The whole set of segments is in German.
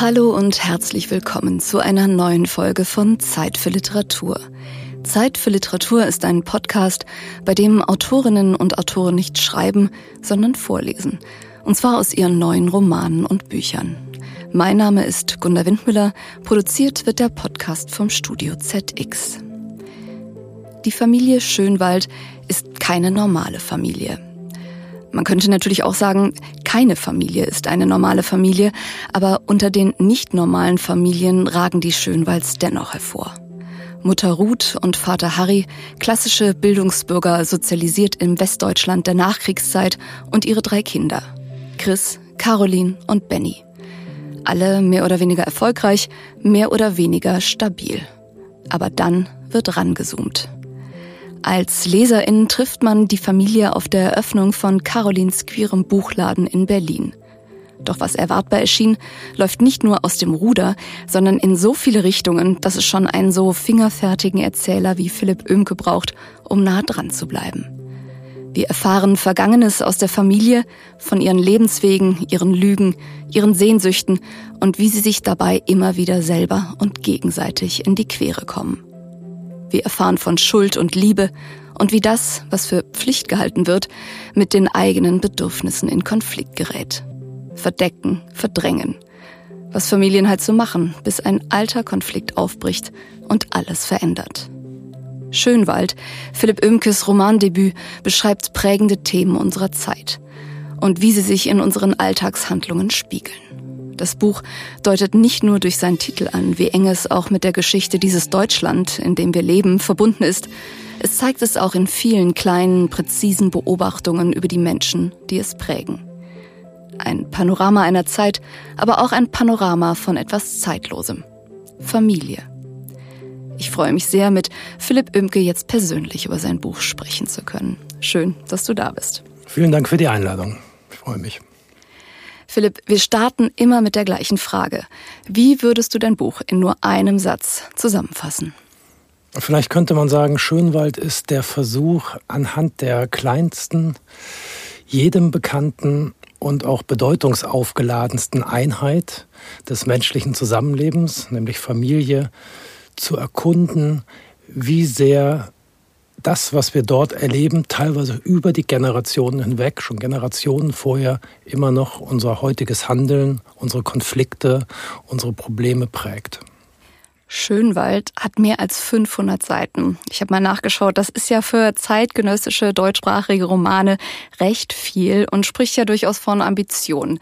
Hallo und herzlich willkommen zu einer neuen Folge von Zeit für Literatur. Zeit für Literatur ist ein Podcast, bei dem Autorinnen und Autoren nicht schreiben, sondern vorlesen. Und zwar aus ihren neuen Romanen und Büchern. Mein Name ist Gunda Windmüller, produziert wird der Podcast vom Studio ZX. Die Familie Schönwald ist keine normale Familie. Man könnte natürlich auch sagen, keine Familie ist eine normale Familie, aber unter den nicht normalen Familien ragen die Schönwalds dennoch hervor. Mutter Ruth und Vater Harry, klassische Bildungsbürger, sozialisiert im Westdeutschland der Nachkriegszeit und ihre drei Kinder, Chris, Caroline und Benny. Alle mehr oder weniger erfolgreich, mehr oder weniger stabil. Aber dann wird rangezoomt. Als Leserin trifft man die Familie auf der Eröffnung von Carolins queerem Buchladen in Berlin. Doch was erwartbar erschien, läuft nicht nur aus dem Ruder, sondern in so viele Richtungen, dass es schon einen so fingerfertigen Erzähler wie Philipp Oemke braucht, um nah dran zu bleiben. Wir erfahren Vergangenes aus der Familie, von ihren Lebenswegen, ihren Lügen, ihren Sehnsüchten und wie sie sich dabei immer wieder selber und gegenseitig in die Quere kommen. Wir erfahren von Schuld und Liebe und wie das, was für Pflicht gehalten wird, mit den eigenen Bedürfnissen in Konflikt gerät. Verdecken, verdrängen. Was Familien halt so machen, bis ein alter Konflikt aufbricht und alles verändert. Schönwald, Philipp Oemkes Romandebüt, beschreibt prägende Themen unserer Zeit und wie sie sich in unseren Alltagshandlungen spiegeln. Das Buch deutet nicht nur durch seinen Titel an, wie eng es auch mit der Geschichte dieses Deutschland, in dem wir leben, verbunden ist. Es zeigt es auch in vielen kleinen, präzisen Beobachtungen über die Menschen, die es prägen. Ein Panorama einer Zeit, aber auch ein Panorama von etwas Zeitlosem. Familie. Ich freue mich sehr, mit Philipp Oemke jetzt persönlich über sein Buch sprechen zu können. Schön, dass du da bist. Vielen Dank für die Einladung. Ich freue mich. Philipp, wir starten immer mit der gleichen Frage. Wie würdest du dein Buch in nur einem Satz zusammenfassen? Vielleicht könnte man sagen, Schönwald ist der Versuch, anhand der kleinsten, jedem bekannten und auch bedeutungsaufgeladensten Einheit des menschlichen Zusammenlebens, nämlich Familie, zu erkunden, wie sehr das, was wir dort erleben, teilweise über die Generationen hinweg, schon Generationen vorher, immer noch unser heutiges Handeln, unsere Konflikte, unsere Probleme prägt. Schönwald hat mehr als 500 Seiten. Ich habe mal nachgeschaut, das ist ja für zeitgenössische deutschsprachige Romane recht viel und spricht ja durchaus von Ambitionen.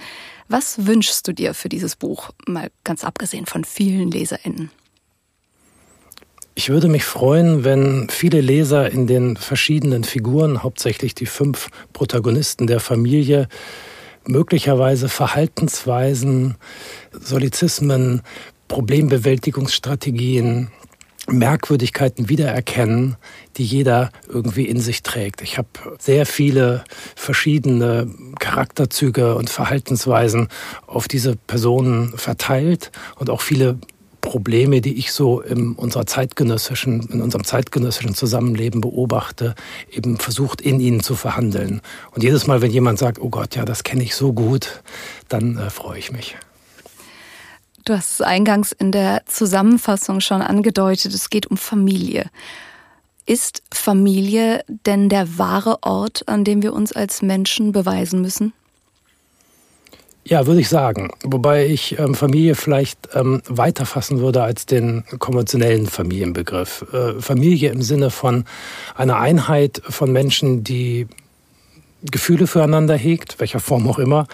Was wünschst du dir für dieses Buch, mal ganz abgesehen von vielen Leserinnen? Ich würde mich freuen, wenn viele Leser in den verschiedenen Figuren, hauptsächlich die fünf Protagonisten der Familie, möglicherweise Verhaltensweisen, Solizismen, Problembewältigungsstrategien, Merkwürdigkeiten wiedererkennen, die jeder irgendwie in sich trägt. Ich habe sehr viele verschiedene Charakterzüge und Verhaltensweisen auf diese Personen verteilt und auch viele Probleme, die ich so in unserer zeitgenössischen, in unserem zeitgenössischen Zusammenleben beobachte, eben versucht in ihnen zu verhandeln. Und jedes Mal, wenn jemand sagt, oh Gott, ja, das kenne ich so gut, dann äh, freue ich mich. Du hast es eingangs in der Zusammenfassung schon angedeutet, es geht um Familie. Ist Familie denn der wahre Ort, an dem wir uns als Menschen beweisen müssen? Ja, würde ich sagen. Wobei ich ähm, Familie vielleicht ähm, weiter fassen würde als den konventionellen Familienbegriff. Äh, Familie im Sinne von einer Einheit von Menschen, die Gefühle füreinander hegt, welcher Form auch immer,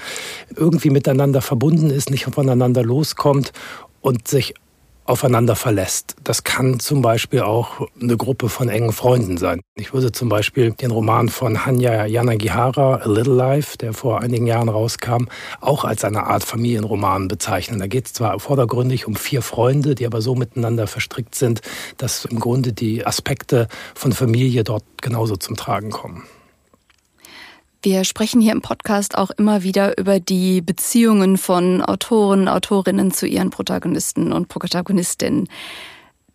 irgendwie miteinander verbunden ist, nicht voneinander loskommt und sich aufeinander verlässt. Das kann zum Beispiel auch eine Gruppe von engen Freunden sein. Ich würde zum Beispiel den Roman von Hanya Yanagihara, A Little Life, der vor einigen Jahren rauskam, auch als eine Art Familienroman bezeichnen. Da geht es zwar vordergründig um vier Freunde, die aber so miteinander verstrickt sind, dass im Grunde die Aspekte von Familie dort genauso zum Tragen kommen. Wir sprechen hier im Podcast auch immer wieder über die Beziehungen von Autoren, Autorinnen zu ihren Protagonisten und Protagonistinnen.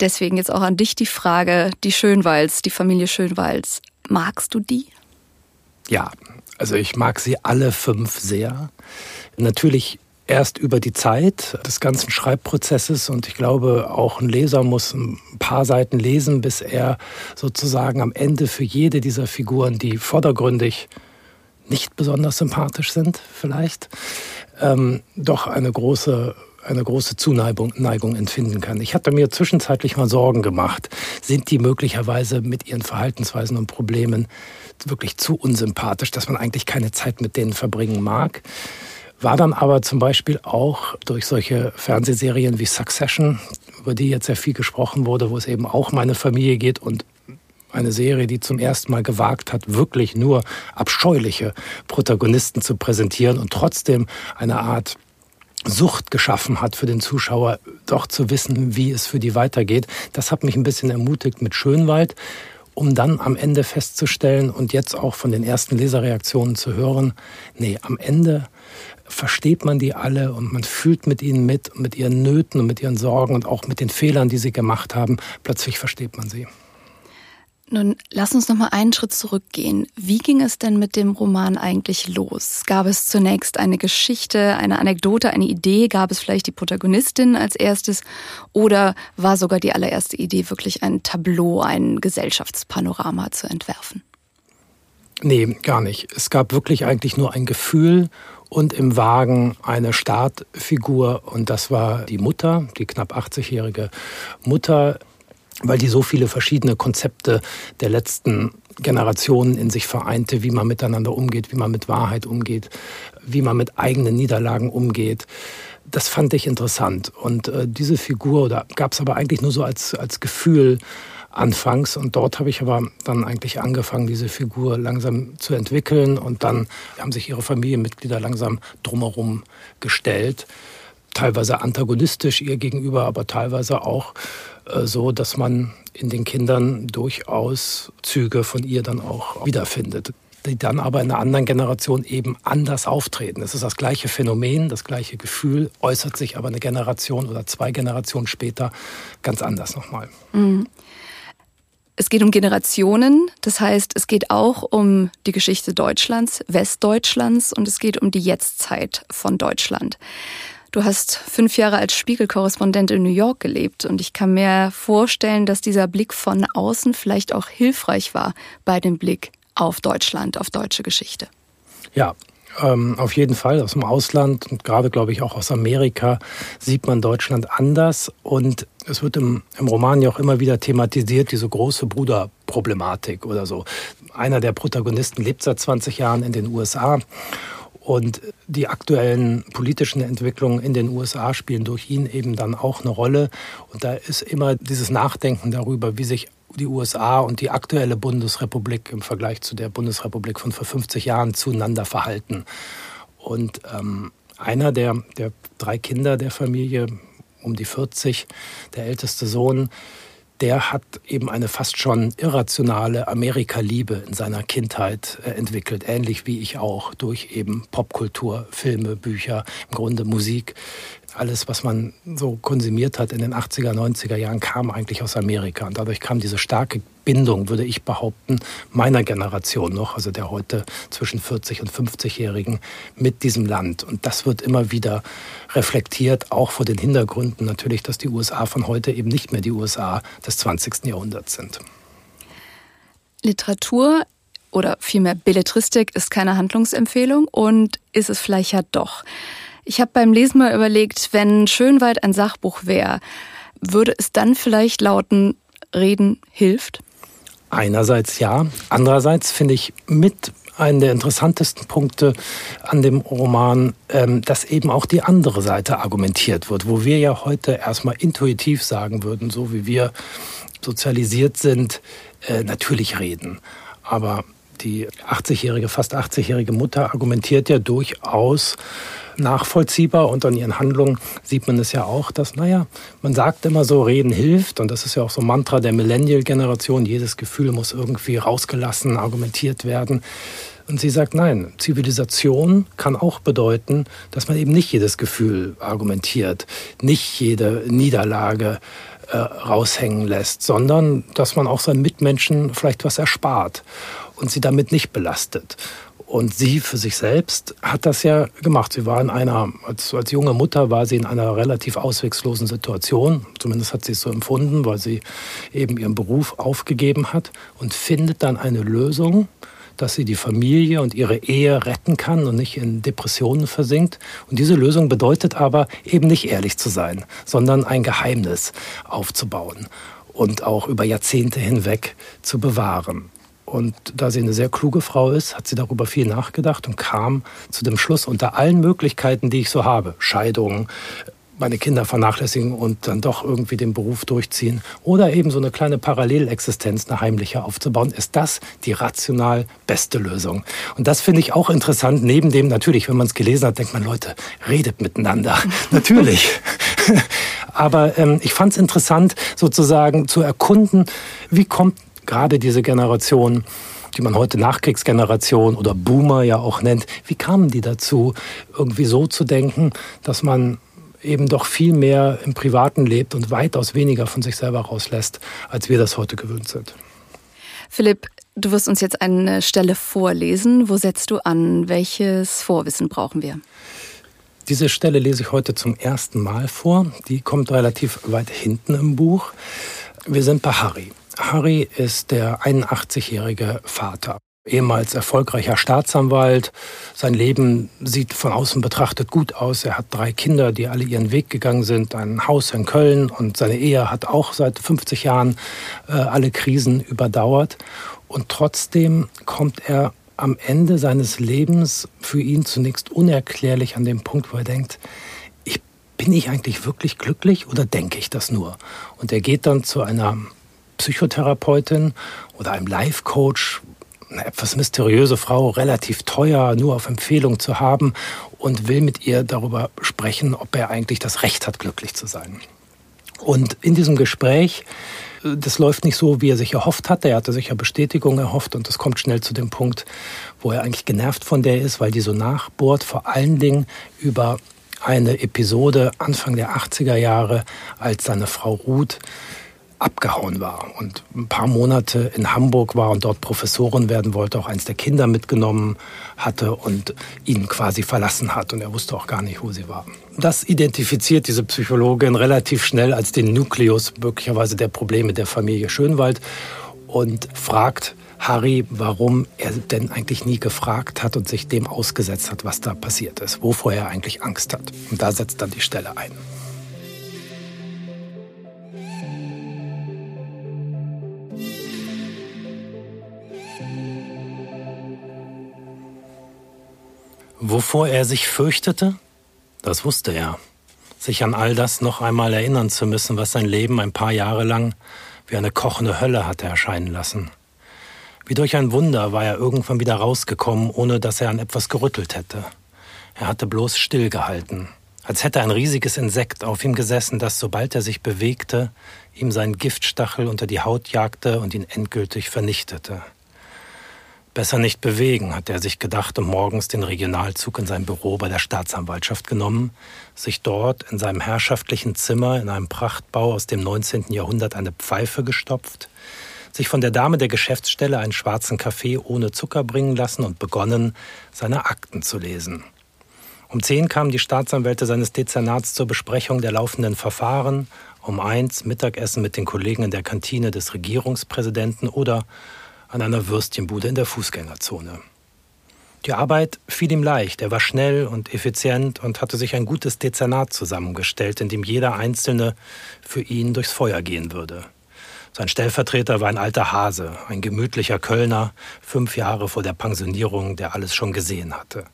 Deswegen jetzt auch an dich die Frage, die Schönwalds, die Familie Schönwalds. Magst du die? Ja, also ich mag sie alle fünf sehr. Natürlich erst über die Zeit des ganzen Schreibprozesses und ich glaube, auch ein Leser muss ein paar Seiten lesen, bis er sozusagen am Ende für jede dieser Figuren, die vordergründig nicht besonders sympathisch sind, vielleicht, ähm, doch eine große eine große Zuneigung Neigung empfinden kann. Ich hatte mir zwischenzeitlich mal Sorgen gemacht. Sind die möglicherweise mit ihren Verhaltensweisen und Problemen wirklich zu unsympathisch, dass man eigentlich keine Zeit mit denen verbringen mag? War dann aber zum Beispiel auch durch solche Fernsehserien wie Succession, über die jetzt sehr viel gesprochen wurde, wo es eben auch meine Familie geht und eine Serie, die zum ersten Mal gewagt hat, wirklich nur abscheuliche Protagonisten zu präsentieren und trotzdem eine Art Sucht geschaffen hat für den Zuschauer, doch zu wissen, wie es für die weitergeht. Das hat mich ein bisschen ermutigt mit Schönwald, um dann am Ende festzustellen und jetzt auch von den ersten Leserreaktionen zu hören, nee, am Ende versteht man die alle und man fühlt mit ihnen mit, mit ihren Nöten und mit ihren Sorgen und auch mit den Fehlern, die sie gemacht haben. Plötzlich versteht man sie. Nun, lass uns noch mal einen Schritt zurückgehen. Wie ging es denn mit dem Roman eigentlich los? Gab es zunächst eine Geschichte, eine Anekdote, eine Idee? Gab es vielleicht die Protagonistin als erstes? Oder war sogar die allererste Idee wirklich ein Tableau, ein Gesellschaftspanorama zu entwerfen? Nee, gar nicht. Es gab wirklich eigentlich nur ein Gefühl und im Wagen eine Startfigur und das war die Mutter, die knapp 80-jährige Mutter, weil die so viele verschiedene Konzepte der letzten Generationen in sich vereinte, wie man miteinander umgeht, wie man mit Wahrheit umgeht, wie man mit eigenen Niederlagen umgeht. Das fand ich interessant. Und äh, diese Figur, oder gab es aber eigentlich nur so als, als Gefühl, anfangs. Und dort habe ich aber dann eigentlich angefangen, diese Figur langsam zu entwickeln. Und dann haben sich ihre Familienmitglieder langsam drumherum gestellt. Teilweise antagonistisch ihr gegenüber, aber teilweise auch so, dass man in den Kindern durchaus Züge von ihr dann auch wiederfindet die dann aber in einer anderen Generation eben anders auftreten. Es ist das gleiche Phänomen, das gleiche Gefühl, äußert sich aber eine Generation oder zwei Generationen später ganz anders nochmal. Mhm. Es geht um Generationen, das heißt, es geht auch um die Geschichte Deutschlands, Westdeutschlands und es geht um die Jetztzeit von Deutschland. Du hast fünf Jahre als Spiegelkorrespondent in New York gelebt und ich kann mir vorstellen, dass dieser Blick von außen vielleicht auch hilfreich war bei dem Blick auf Deutschland, auf deutsche Geschichte. Ja, ähm, auf jeden Fall aus dem Ausland und gerade, glaube ich, auch aus Amerika sieht man Deutschland anders. Und es wird im, im Roman ja auch immer wieder thematisiert, diese große Bruderproblematik oder so. Einer der Protagonisten lebt seit 20 Jahren in den USA. Und die aktuellen politischen Entwicklungen in den USA spielen durch ihn eben dann auch eine Rolle. Und da ist immer dieses Nachdenken darüber, wie sich die USA und die aktuelle Bundesrepublik im Vergleich zu der Bundesrepublik von vor 50 Jahren zueinander verhalten. Und ähm, einer der, der drei Kinder der Familie, um die 40, der älteste Sohn, der hat eben eine fast schon irrationale Amerika-Liebe in seiner Kindheit äh, entwickelt, ähnlich wie ich auch, durch eben Popkultur, Filme, Bücher, im Grunde Musik alles, was man so konsumiert hat in den 80er, 90er Jahren, kam eigentlich aus Amerika. Und dadurch kam diese starke Bindung, würde ich behaupten, meiner Generation noch, also der heute zwischen 40 und 50-Jährigen, mit diesem Land. Und das wird immer wieder reflektiert, auch vor den Hintergründen natürlich, dass die USA von heute eben nicht mehr die USA des 20. Jahrhunderts sind. Literatur oder vielmehr Belletristik ist keine Handlungsempfehlung und ist es vielleicht ja doch. Ich habe beim Lesen mal überlegt, wenn Schönwald ein Sachbuch wäre, würde es dann vielleicht lauten, Reden hilft? Einerseits ja, andererseits finde ich mit einen der interessantesten Punkte an dem Roman, ähm, dass eben auch die andere Seite argumentiert wird, wo wir ja heute erstmal intuitiv sagen würden, so wie wir sozialisiert sind, äh, natürlich reden. Aber die 80-jährige, fast 80-jährige Mutter argumentiert ja durchaus nachvollziehbar und an ihren Handlungen sieht man es ja auch, dass, naja, man sagt immer so, reden hilft und das ist ja auch so ein Mantra der Millennial-Generation, jedes Gefühl muss irgendwie rausgelassen, argumentiert werden. Und sie sagt, nein, Zivilisation kann auch bedeuten, dass man eben nicht jedes Gefühl argumentiert, nicht jede Niederlage äh, raushängen lässt, sondern dass man auch seinen Mitmenschen vielleicht was erspart und sie damit nicht belastet. Und sie für sich selbst hat das ja gemacht. Sie war in einer, als, als junge Mutter war sie in einer relativ auswegslosen Situation. Zumindest hat sie es so empfunden, weil sie eben ihren Beruf aufgegeben hat und findet dann eine Lösung, dass sie die Familie und ihre Ehe retten kann und nicht in Depressionen versinkt. Und diese Lösung bedeutet aber eben nicht ehrlich zu sein, sondern ein Geheimnis aufzubauen und auch über Jahrzehnte hinweg zu bewahren. Und da sie eine sehr kluge Frau ist, hat sie darüber viel nachgedacht und kam zu dem Schluss, unter allen Möglichkeiten, die ich so habe, Scheidung, meine Kinder vernachlässigen und dann doch irgendwie den Beruf durchziehen oder eben so eine kleine Parallelexistenz, eine heimliche aufzubauen, ist das die rational beste Lösung. Und das finde ich auch interessant. Neben dem natürlich, wenn man es gelesen hat, denkt man, Leute, redet miteinander. natürlich. Aber ähm, ich fand es interessant, sozusagen zu erkunden, wie kommt gerade diese Generation, die man heute Nachkriegsgeneration oder Boomer ja auch nennt, wie kamen die dazu, irgendwie so zu denken, dass man eben doch viel mehr im Privaten lebt und weitaus weniger von sich selber rauslässt, als wir das heute gewöhnt sind. Philipp, du wirst uns jetzt eine Stelle vorlesen. Wo setzt du an? Welches Vorwissen brauchen wir? Diese Stelle lese ich heute zum ersten Mal vor. Die kommt relativ weit hinten im Buch. Wir sind bei Harry. Harry ist der 81-jährige Vater, ehemals erfolgreicher Staatsanwalt. Sein Leben sieht von außen betrachtet gut aus. Er hat drei Kinder, die alle ihren Weg gegangen sind, ein Haus in Köln und seine Ehe hat auch seit 50 Jahren äh, alle Krisen überdauert. Und trotzdem kommt er am Ende seines Lebens für ihn zunächst unerklärlich an den Punkt, wo er denkt, bin ich eigentlich wirklich glücklich oder denke ich das nur? Und er geht dann zu einer Psychotherapeutin oder einem Life-Coach, eine etwas mysteriöse Frau, relativ teuer, nur auf Empfehlung zu haben und will mit ihr darüber sprechen, ob er eigentlich das Recht hat, glücklich zu sein. Und in diesem Gespräch, das läuft nicht so, wie er sich erhofft hatte. Er hatte sich ja Bestätigung erhofft und es kommt schnell zu dem Punkt, wo er eigentlich genervt von der ist, weil die so nachbohrt, vor allen Dingen über eine Episode Anfang der 80er Jahre, als seine Frau Ruth abgehauen war und ein paar Monate in Hamburg war und dort Professorin werden wollte, auch eins der Kinder mitgenommen hatte und ihn quasi verlassen hat und er wusste auch gar nicht, wo sie war. Das identifiziert diese Psychologin relativ schnell als den Nukleus möglicherweise der Probleme der Familie Schönwald und fragt Harry, warum er denn eigentlich nie gefragt hat und sich dem ausgesetzt hat, was da passiert ist, wovor er eigentlich Angst hat. Und da setzt dann die Stelle ein. Wovor er sich fürchtete? Das wusste er. Sich an all das noch einmal erinnern zu müssen, was sein Leben ein paar Jahre lang wie eine kochende Hölle hatte erscheinen lassen. Wie durch ein Wunder war er irgendwann wieder rausgekommen, ohne dass er an etwas gerüttelt hätte. Er hatte bloß stillgehalten, als hätte ein riesiges Insekt auf ihm gesessen, das, sobald er sich bewegte, ihm seinen Giftstachel unter die Haut jagte und ihn endgültig vernichtete. Besser nicht bewegen, hat er sich gedacht und morgens den Regionalzug in sein Büro bei der Staatsanwaltschaft genommen, sich dort in seinem herrschaftlichen Zimmer in einem Prachtbau aus dem 19. Jahrhundert eine Pfeife gestopft, sich von der Dame der Geschäftsstelle einen schwarzen Kaffee ohne Zucker bringen lassen und begonnen, seine Akten zu lesen. Um zehn kamen die Staatsanwälte seines Dezernats zur Besprechung der laufenden Verfahren, um eins Mittagessen mit den Kollegen in der Kantine des Regierungspräsidenten oder an einer Würstchenbude in der Fußgängerzone. Die Arbeit fiel ihm leicht, er war schnell und effizient und hatte sich ein gutes Dezernat zusammengestellt, in dem jeder Einzelne für ihn durchs Feuer gehen würde. Sein Stellvertreter war ein alter Hase, ein gemütlicher Kölner, fünf Jahre vor der Pensionierung, der alles schon gesehen hatte.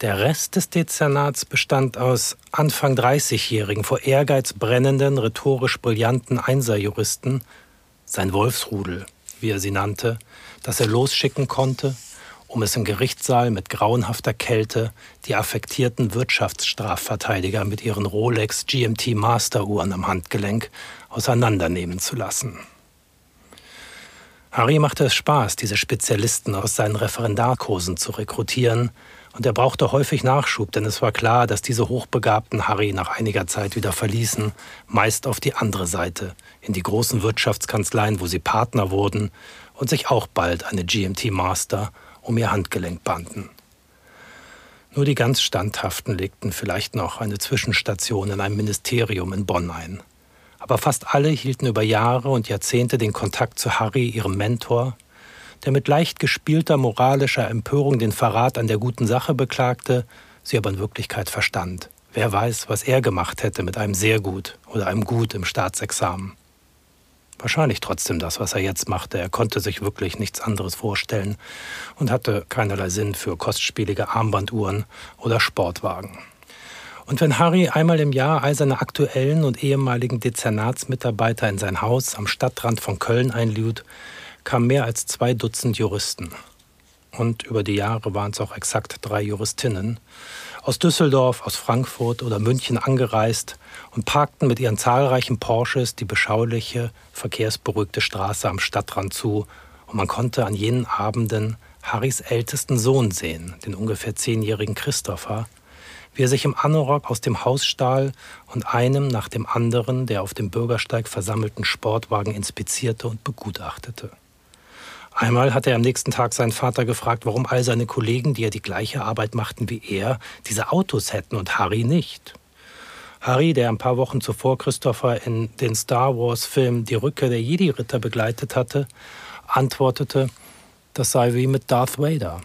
Der Rest des Dezernats bestand aus Anfang 30-jährigen, vor Ehrgeiz brennenden, rhetorisch brillanten Einserjuristen, sein Wolfsrudel – wie er sie nannte, das er losschicken konnte, um es im Gerichtssaal mit grauenhafter Kälte die affektierten Wirtschaftsstrafverteidiger mit ihren Rolex GMT Masteruhren am Handgelenk auseinandernehmen zu lassen. Harry machte es Spaß, diese Spezialisten aus seinen Referendarkursen zu rekrutieren, und er brauchte häufig Nachschub, denn es war klar, dass diese Hochbegabten Harry nach einiger Zeit wieder verließen, meist auf die andere Seite, in die großen Wirtschaftskanzleien, wo sie Partner wurden und sich auch bald eine GMT Master um ihr Handgelenk banden. Nur die ganz Standhaften legten vielleicht noch eine Zwischenstation in einem Ministerium in Bonn ein. Aber fast alle hielten über Jahre und Jahrzehnte den Kontakt zu Harry, ihrem Mentor, der mit leicht gespielter moralischer Empörung den Verrat an der guten Sache beklagte, sie aber in Wirklichkeit verstand. Wer weiß, was er gemacht hätte mit einem sehr gut oder einem gut im Staatsexamen. Wahrscheinlich trotzdem das, was er jetzt machte. Er konnte sich wirklich nichts anderes vorstellen und hatte keinerlei Sinn für kostspielige Armbanduhren oder Sportwagen. Und wenn Harry einmal im Jahr all seine aktuellen und ehemaligen Dezernatsmitarbeiter in sein Haus am Stadtrand von Köln einlud, kamen mehr als zwei Dutzend Juristen. Und über die Jahre waren es auch exakt drei Juristinnen, aus Düsseldorf, aus Frankfurt oder München angereist und parkten mit ihren zahlreichen Porsches die beschauliche, verkehrsberuhigte Straße am Stadtrand zu, und man konnte an jenen Abenden Harrys ältesten Sohn sehen, den ungefähr zehnjährigen Christopher, wie er sich im Anorak aus dem Haus stahl und einem nach dem anderen der auf dem Bürgersteig versammelten Sportwagen inspizierte und begutachtete. Einmal hatte er am nächsten Tag seinen Vater gefragt, warum all seine Kollegen, die ja die gleiche Arbeit machten wie er, diese Autos hätten und Harry nicht. Harry, der ein paar Wochen zuvor Christopher in den Star Wars-Film Die Rückkehr der Jedi-Ritter begleitet hatte, antwortete, das sei wie mit Darth Vader.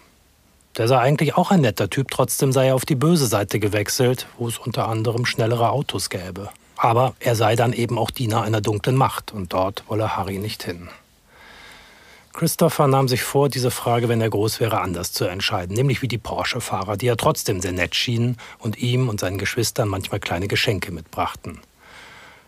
Der sei eigentlich auch ein netter Typ, trotzdem sei er auf die böse Seite gewechselt, wo es unter anderem schnellere Autos gäbe. Aber er sei dann eben auch Diener einer dunklen Macht und dort wolle Harry nicht hin. Christopher nahm sich vor, diese Frage, wenn er groß wäre, anders zu entscheiden, nämlich wie die Porsche-Fahrer, die ja trotzdem sehr nett schienen und ihm und seinen Geschwistern manchmal kleine Geschenke mitbrachten.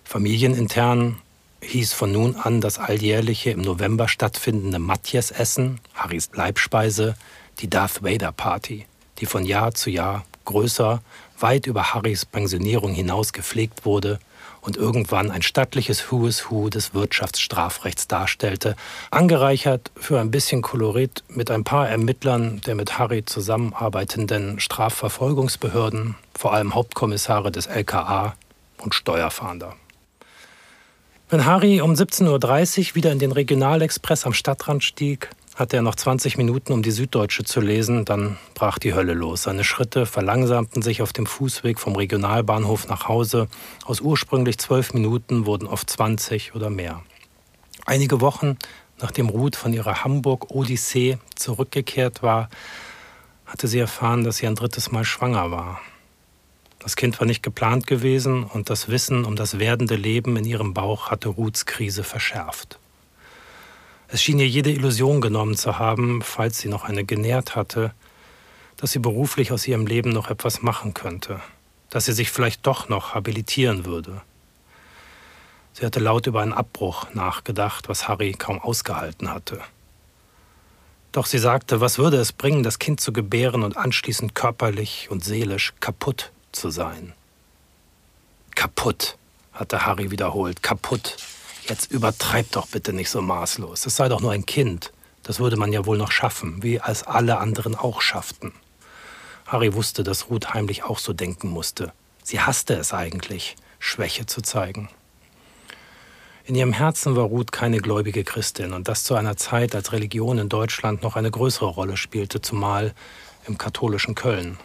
Familienintern hieß von nun an das alljährliche im November stattfindende Matthias-Essen, Harrys Bleibspeise, die Darth Vader Party, die von Jahr zu Jahr größer, weit über Harrys Pensionierung hinaus gepflegt wurde und irgendwann ein stattliches Who is Who des Wirtschaftsstrafrechts darstellte, angereichert für ein bisschen Kolorit mit ein paar Ermittlern der mit Harry zusammenarbeitenden Strafverfolgungsbehörden, vor allem Hauptkommissare des LKA und Steuerfahnder. Wenn Harry um 17.30 Uhr wieder in den Regionalexpress am Stadtrand stieg, hatte er noch 20 Minuten, um die Süddeutsche zu lesen, dann brach die Hölle los. Seine Schritte verlangsamten sich auf dem Fußweg vom Regionalbahnhof nach Hause. Aus ursprünglich zwölf Minuten wurden oft 20 oder mehr. Einige Wochen nachdem Ruth von ihrer Hamburg-Odyssee zurückgekehrt war, hatte sie erfahren, dass sie ein drittes Mal schwanger war. Das Kind war nicht geplant gewesen und das Wissen um das werdende Leben in ihrem Bauch hatte Ruths Krise verschärft. Es schien ihr jede Illusion genommen zu haben, falls sie noch eine genährt hatte, dass sie beruflich aus ihrem Leben noch etwas machen könnte, dass sie sich vielleicht doch noch habilitieren würde. Sie hatte laut über einen Abbruch nachgedacht, was Harry kaum ausgehalten hatte. Doch sie sagte, was würde es bringen, das Kind zu gebären und anschließend körperlich und seelisch kaputt zu sein? Kaputt, hatte Harry wiederholt, kaputt. Jetzt übertreib doch bitte nicht so maßlos. Es sei doch nur ein Kind. Das würde man ja wohl noch schaffen, wie als alle anderen auch schafften. Harry wusste, dass Ruth heimlich auch so denken musste. Sie hasste es eigentlich, Schwäche zu zeigen. In ihrem Herzen war Ruth keine gläubige Christin und das zu einer Zeit, als Religion in Deutschland noch eine größere Rolle spielte, zumal im katholischen Köln.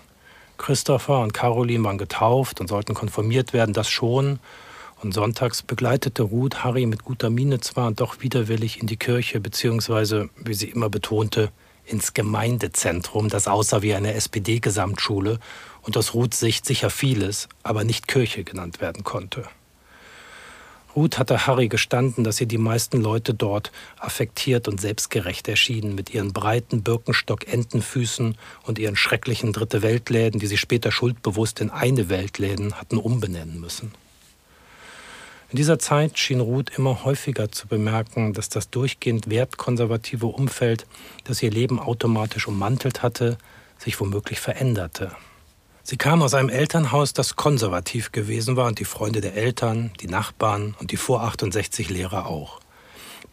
Christopher und Caroline waren getauft und sollten konfirmiert werden, das schon, und sonntags begleitete Ruth Harry mit guter Miene zwar doch widerwillig in die Kirche, beziehungsweise, wie sie immer betonte, ins Gemeindezentrum, das aussah wie eine SPD-Gesamtschule und aus Ruths Sicht sicher vieles, aber nicht Kirche genannt werden konnte. Ruth hatte Harry gestanden, dass ihr die meisten Leute dort affektiert und selbstgerecht erschienen, mit ihren breiten Birkenstock-Entenfüßen und ihren schrecklichen Dritte Weltläden, die sie später schuldbewusst in eine Weltläden hatten umbenennen müssen. In dieser Zeit schien Ruth immer häufiger zu bemerken, dass das durchgehend wertkonservative Umfeld, das ihr Leben automatisch ummantelt hatte, sich womöglich veränderte. Sie kam aus einem Elternhaus, das konservativ gewesen war und die Freunde der Eltern, die Nachbarn und die vor 68 Lehrer auch.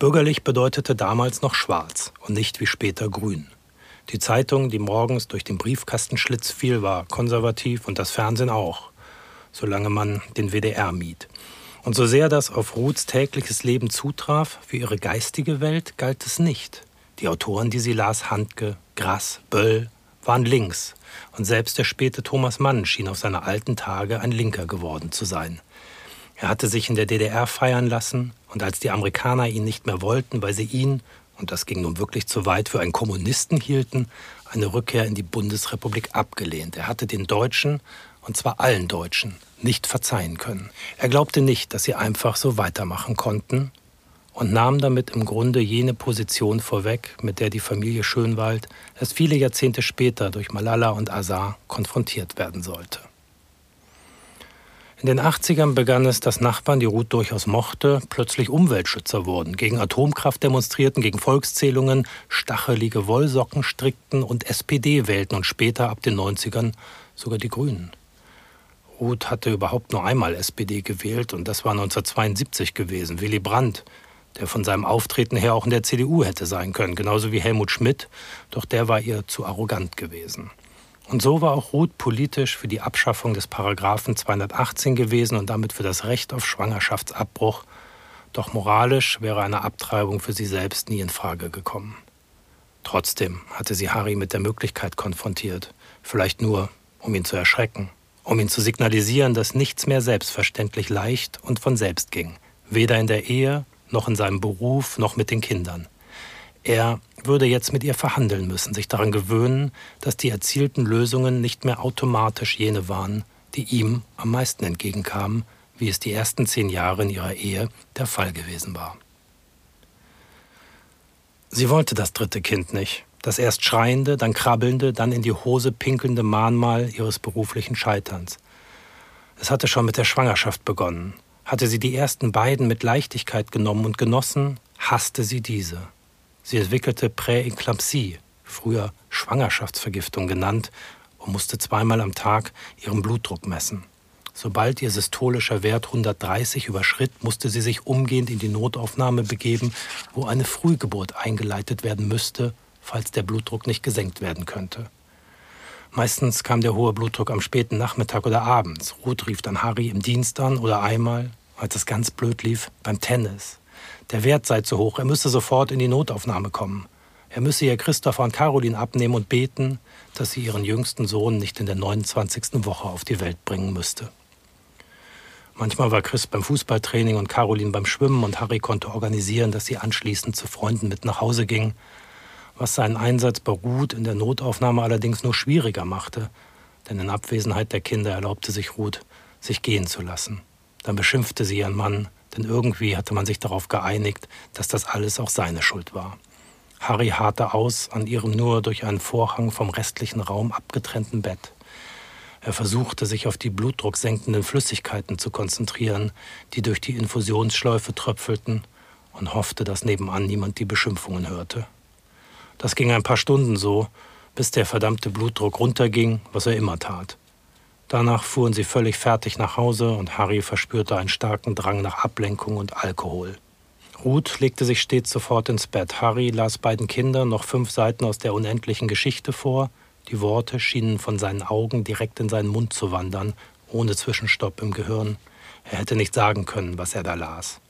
Bürgerlich bedeutete damals noch schwarz und nicht wie später grün. Die Zeitung, die morgens durch den Briefkastenschlitz fiel, war konservativ und das Fernsehen auch, solange man den WDR mied. Und so sehr das auf Ruths tägliches Leben zutraf, für ihre geistige Welt galt es nicht. Die Autoren, die sie las, Handke, Grass, Böll, waren links. Und selbst der späte Thomas Mann schien auf seine alten Tage ein Linker geworden zu sein. Er hatte sich in der DDR feiern lassen, und als die Amerikaner ihn nicht mehr wollten, weil sie ihn, und das ging nun wirklich zu weit, für einen Kommunisten hielten, eine Rückkehr in die Bundesrepublik abgelehnt. Er hatte den Deutschen, und zwar allen Deutschen, nicht verzeihen können. Er glaubte nicht, dass sie einfach so weitermachen konnten und nahm damit im Grunde jene Position vorweg, mit der die Familie Schönwald erst viele Jahrzehnte später durch Malala und Azar konfrontiert werden sollte. In den 80ern begann es, dass Nachbarn, die Ruth durchaus mochte, plötzlich Umweltschützer wurden, gegen Atomkraft demonstrierten, gegen Volkszählungen, stachelige Wollsocken strickten und SPD wählten und später ab den 90ern sogar die Grünen. Ruth hatte überhaupt nur einmal SPD gewählt und das war 1972 gewesen. Willy Brandt, der von seinem Auftreten her auch in der CDU hätte sein können, genauso wie Helmut Schmidt, doch der war ihr zu arrogant gewesen. Und so war auch Ruth politisch für die Abschaffung des Paragraphen 218 gewesen und damit für das Recht auf Schwangerschaftsabbruch. Doch moralisch wäre eine Abtreibung für sie selbst nie in Frage gekommen. Trotzdem hatte sie Harry mit der Möglichkeit konfrontiert, vielleicht nur, um ihn zu erschrecken, um ihn zu signalisieren, dass nichts mehr selbstverständlich leicht und von selbst ging, weder in der Ehe noch in seinem Beruf noch mit den Kindern. Er würde jetzt mit ihr verhandeln müssen, sich daran gewöhnen, dass die erzielten Lösungen nicht mehr automatisch jene waren, die ihm am meisten entgegenkamen, wie es die ersten zehn Jahre in ihrer Ehe der Fall gewesen war. Sie wollte das dritte Kind nicht, das erst schreiende, dann krabbelnde, dann in die Hose pinkelnde Mahnmal ihres beruflichen Scheiterns. Es hatte schon mit der Schwangerschaft begonnen. Hatte sie die ersten beiden mit Leichtigkeit genommen und genossen, hasste sie diese. Sie entwickelte Präeklampsie, früher Schwangerschaftsvergiftung genannt, und musste zweimal am Tag ihren Blutdruck messen. Sobald ihr systolischer Wert 130 überschritt, musste sie sich umgehend in die Notaufnahme begeben, wo eine Frühgeburt eingeleitet werden müsste, falls der Blutdruck nicht gesenkt werden könnte. Meistens kam der hohe Blutdruck am späten Nachmittag oder abends. Ruth rief dann Harry im Dienst an oder einmal, als es ganz blöd lief, beim Tennis. Der Wert sei zu hoch, er müsse sofort in die Notaufnahme kommen. Er müsse ihr Christopher und Caroline abnehmen und beten, dass sie ihren jüngsten Sohn nicht in der 29. Woche auf die Welt bringen müsste. Manchmal war Chris beim Fußballtraining und Caroline beim Schwimmen und Harry konnte organisieren, dass sie anschließend zu Freunden mit nach Hause ging, was seinen Einsatz bei Ruth in der Notaufnahme allerdings nur schwieriger machte, denn in Abwesenheit der Kinder erlaubte sich Ruth, sich gehen zu lassen. Dann beschimpfte sie ihren Mann, denn irgendwie hatte man sich darauf geeinigt, dass das alles auch seine Schuld war. Harry harrte aus an ihrem nur durch einen Vorhang vom restlichen Raum abgetrennten Bett. Er versuchte, sich auf die blutdrucksenkenden Flüssigkeiten zu konzentrieren, die durch die Infusionsschläufe tröpfelten, und hoffte, dass nebenan niemand die Beschimpfungen hörte. Das ging ein paar Stunden so, bis der verdammte Blutdruck runterging, was er immer tat. Danach fuhren sie völlig fertig nach Hause und Harry verspürte einen starken Drang nach Ablenkung und Alkohol. Ruth legte sich stets sofort ins Bett. Harry las beiden Kindern noch fünf Seiten aus der unendlichen Geschichte vor. Die Worte schienen von seinen Augen direkt in seinen Mund zu wandern, ohne Zwischenstopp im Gehirn. Er hätte nicht sagen können, was er da las.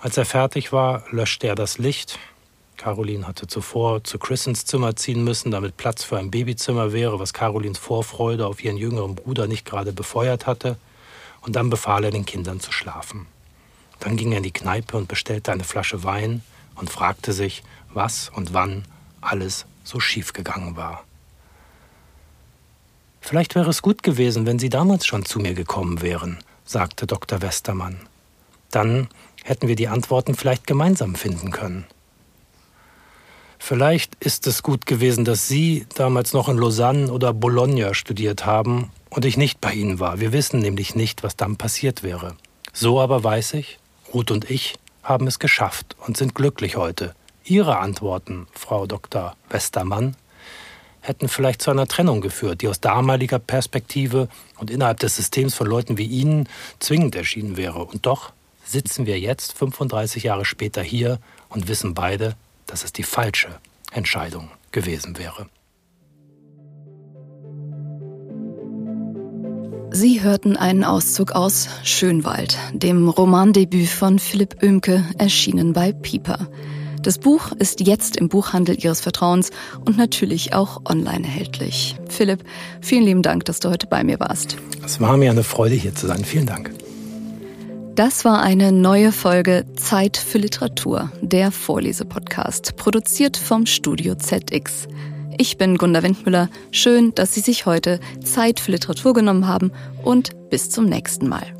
Als er fertig war, löschte er das Licht, Caroline hatte zuvor zu Chris ins Zimmer ziehen müssen, damit Platz für ein Babyzimmer wäre, was Carolins Vorfreude auf ihren jüngeren Bruder nicht gerade befeuert hatte. Und dann befahl er den Kindern zu schlafen. Dann ging er in die Kneipe und bestellte eine Flasche Wein und fragte sich, was und wann alles so schief gegangen war. Vielleicht wäre es gut gewesen, wenn Sie damals schon zu mir gekommen wären, sagte Dr. Westermann. Dann hätten wir die Antworten vielleicht gemeinsam finden können. Vielleicht ist es gut gewesen, dass Sie damals noch in Lausanne oder Bologna studiert haben und ich nicht bei Ihnen war. Wir wissen nämlich nicht, was dann passiert wäre. So aber weiß ich, Ruth und ich haben es geschafft und sind glücklich heute. Ihre Antworten, Frau Dr. Westermann, hätten vielleicht zu einer Trennung geführt, die aus damaliger Perspektive und innerhalb des Systems von Leuten wie Ihnen zwingend erschienen wäre. Und doch sitzen wir jetzt, 35 Jahre später, hier und wissen beide, dass es die falsche Entscheidung gewesen wäre. Sie hörten einen Auszug aus Schönwald, dem Romandebüt von Philipp Oemke, erschienen bei Pieper. Das Buch ist jetzt im Buchhandel Ihres Vertrauens und natürlich auch online erhältlich. Philipp, vielen lieben Dank, dass du heute bei mir warst. Es war mir eine Freude, hier zu sein. Vielen Dank. Das war eine neue Folge Zeit für Literatur, der Vorlesepodcast, produziert vom Studio ZX. Ich bin Gunda Windmüller. Schön, dass Sie sich heute Zeit für Literatur genommen haben und bis zum nächsten Mal.